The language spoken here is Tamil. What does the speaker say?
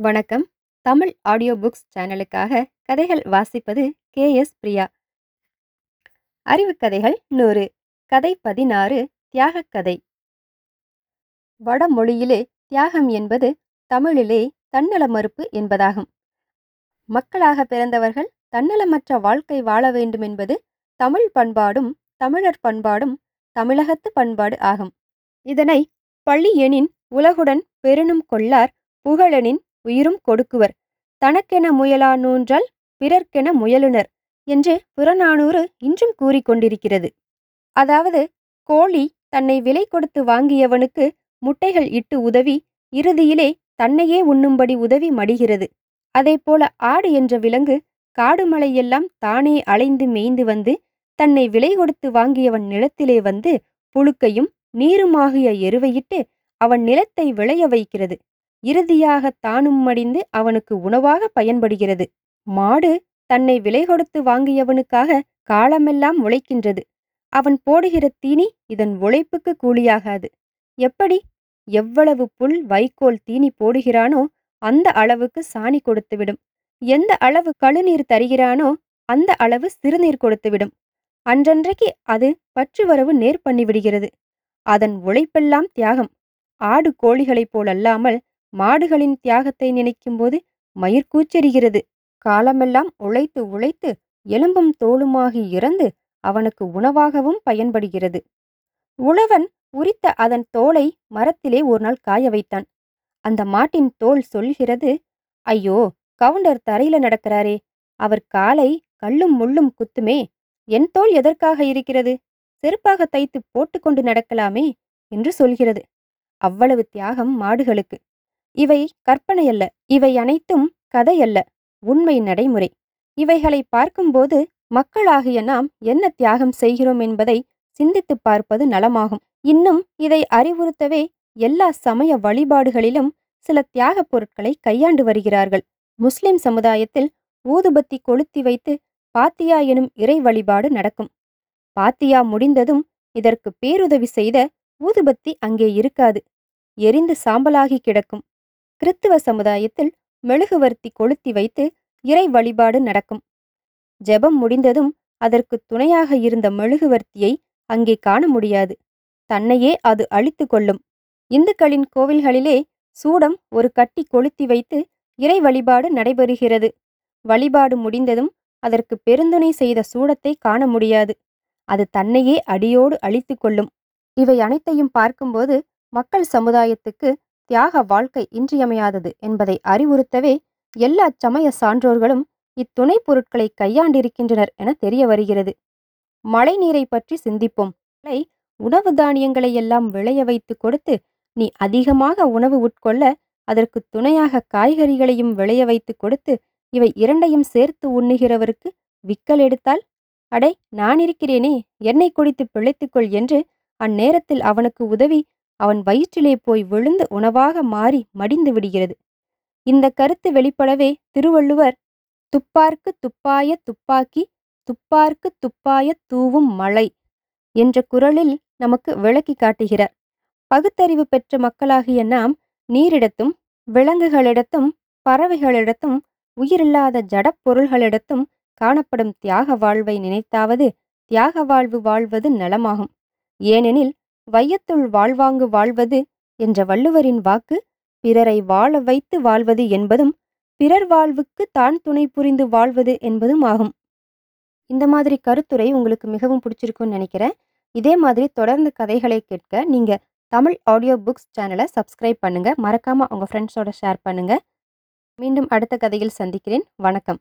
வணக்கம். தமிழ் ஆடியோ புக்ஸ் சேனலுக்காக கதைகள் வாசிப்பது கே. எஸ். பிரியா. அறிவுக்கதைகள் நூறு. கதை பதினாறு தியாகக் கதை வடமொழியிலே தியாகம் என்பது தமிழிலே தன்னல மறுப்பு என்பதாகும். மக்களாக பிறந்தவர்கள் தன்னலமற்ற வாழ்க்கை வாழ வேண்டும் என்பது தமிழ் பண்பாடும் தமிழர் பண்பாடும் தமிழகத்து பண்பாடு ஆகும். இதனை பள்ளியெனின் உலகுடன் பெருணும் கொள்ளார் புகழனின் உயிரும் கொடுக்குவர். தனக்கென முயலா நூன்றால் பிறர்க்கென முயலுனர் என்று புறநானூறு இன்றும் கூறிக்கொண்டிருக்கிறது. அதாவது கோழி தன்னை விலை கொடுத்து வாங்கியவனுக்கு முட்டைகள் இட்டு உதவி இறுதியிலே தன்னையே உண்ணும்படி உதவி மடிகிறது. அதேபோல ஆடு என்ற விலங்கு காடு மலையெல்லாம் தானே அலைந்து மேய்ந்து வந்து தன்னை விலை கொடுத்து வாங்கியவன் நிலத்திலே வந்து புழுக்கையும் நீருமாகிய எருவையிட்டு அவன் நிலத்தை விளைய வைக்கிறது. இறுதியாக தானும் மடிந்து அவனுக்கு உணவாக பயன்படுகிறது. மாடு தன்னை விலை கொடுத்து வாங்கியவனுக்காக காலமெல்லாம் உழைக்கின்றது. அவன் போடுகிற தீனி இதன் உழைப்புக்கு கூலியாகாது. எப்படி எவ்வளவு புல் வைக்கோல் தீனி போடுகிறானோ அந்த அளவுக்கு சாணி கொடுத்துவிடும். எந்த அளவு கழுநீர் தருகிறானோ அந்த அளவு சிறுநீர் கொடுத்துவிடும். அன்றன்றைக்கு அது பற்றுவரவு நேர் பண்ணிவிடுகிறது அதன் உழைப்பெல்லாம் தியாகம். ஆடு கோழிகளைப் போலல்லாமல் மாடுகளின் தியாகத்தை நினைக்கும்போது மயிர்கூச்செறிகிறது காலமெல்லாம் உழைத்து உழைத்து எலும்பும் தோளுமாகி இறந்து அவனுக்கு உணவாகவும் பயன்படுகிறது. உழவன் உரித்த அதன் தோலை மரத்திலே ஒரு நாள் காய வைத்தான். அந்த மாட்டின் தோல் சொல்கிறது ஐயோ கவுண்டர் தரையில நடக்கிறாரே அவர் காலை கல்லும் முள்ளும் குத்துமே என் தோல் எதற்காக இருக்கிறது? செருப்பாக தைத்து போட்டுக்கொண்டு நடக்கலாமே என்று சொல்கிறது. அவ்வளவு தியாகம் மாடுகளுக்கு. இவை கற்பனையல்ல. இவை அனைத்தும் கதையல்ல. உண்மை நடைமுறை. இவைகளை பார்க்கும்போது மக்களாகிய நாம் என்ன தியாகம் செய்கிறோம் என்பதை சிந்தித்து பார்ப்பது நலமாகும். இன்னும் இதை அறிவுறுத்தவே எல்லா சமய வழிபாடுகளிலும் சில தியாகப் பொருட்களை கையாண்டு வருகிறார்கள். முஸ்லிம் சமுதாயத்தில் ஊதுபத்தி கொளுத்தி வைத்து பாத்தியா எனும் இறை வழிபாடு நடக்கும். பாத்தியா முடிந்ததும் இதற்கு பேருதவி செய்த ஊதுபத்தி அங்கே இருக்காது. எரிந்து சாம்பலாகி கிடக்கும். கிறித்துவ சமுதாயத்தில் மெழுகுவர்த்தி கொளுத்தி வைத்து இறை வழிபாடு நடக்கும். ஜெபம் முடிந்ததும் அதற்கு துணையாக இருந்த மெழுகுவர்த்தியை அங்கே காண முடியாது. தன்னையே அது அழித்து கொள்ளும். இந்துக்களின் கோவில்களிலே சூடம் ஒரு கட்டி கொளுத்தி வைத்து இறை வழிபாடு நடைபெறுகிறது. வழிபாடு முடிந்ததும் அதற்கு பெருந்துணை செய்த சூடத்தை காண முடியாது. அது தன்னையே அடியோடு அழித்து கொள்ளும். இவை அனைத்தையும் பார்க்கும்போது மக்கள் சமுதாயத்துக்கு தியாக வாழ்க்கை இன்றியமையாதது என்பதை அறிவுறுத்தவே எல்லா சமய சான்றோர்களும் இத்துணை பொருட்களை கையாண்டிருக்கின்றனர் என தெரிய வருகிறது. மழைநீரை பற்றி சிந்திப்போம். மழை உணவு தானியங்களை எல்லாம் விளைய வைத்து கொடுத்து நீ அதிகமாக உணவு உட்கொள்ள அதற்கு துணையாக காய்கறிகளையும் விளைய வைத்து கொடுத்து இவை இரண்டையும் சேர்த்து உண்ணுகிறவருக்கு விக்கல் எடுத்தால்? அடே நான் இருக்கிறேனே. என்னை குடித்து பிழைத்துக்கொள் என்று அந்நேரத்தில் அவனுக்கு உதவி அவன் வயிற்றிலே போய் விழுந்து உணவாக மாறி மடிந்து விடுகிறது. இந்த கருத்து வெளிப்படவே திருவள்ளுவர் துப்பார்க்கு துப்பாய துப்பாக்கி துப்பார்க்கு துப்பாய தூவும் மழை என்ற குரலில் நமக்கு விளக்கி காட்டுகிறார். பகுத்தறிவு பெற்ற மக்களாகிய நாம் நீரிடத்தும் விலங்குகளிடத்தும் பறவைகளிடத்தும் உயிரில்லாத ஜடப் பொருள்களிடத்தும் காணப்படும் தியாக வாழ்வை நினைத்தாவது தியாக வாழ்வு வாழ்வது நலமாகும். ஏனெனில் வையத்துள் வாழ்வாங்கு வாழ்வது என்ற வள்ளுவரின் வாக்கு பிறரை வாழ வைத்து வாழ்வது என்பதும் பிறர் வாழ்வுக்கு தான் துணை புரிந்து வாழ்வது என்பதும் ஆகும். இந்த மாதிரி கருத்துரை உங்களுக்கு மிகவும் பிடிச்சிருக்குன்னு நினைக்கிறேன். இதே மாதிரி தொடர்ந்து கதைகளை கேட்க நீங்கள் தமிழ் ஆடியோ புக்ஸ் சேனலை சப்ஸ்கிரைப் பண்ணுங்கள் மறக்காமல் உங்கள் ஃப்ரெண்ட்ஸோட ஷேர் பண்ணுங்கள் மீண்டும் அடுத்த கதையில் சந்திக்கிறேன். வணக்கம்.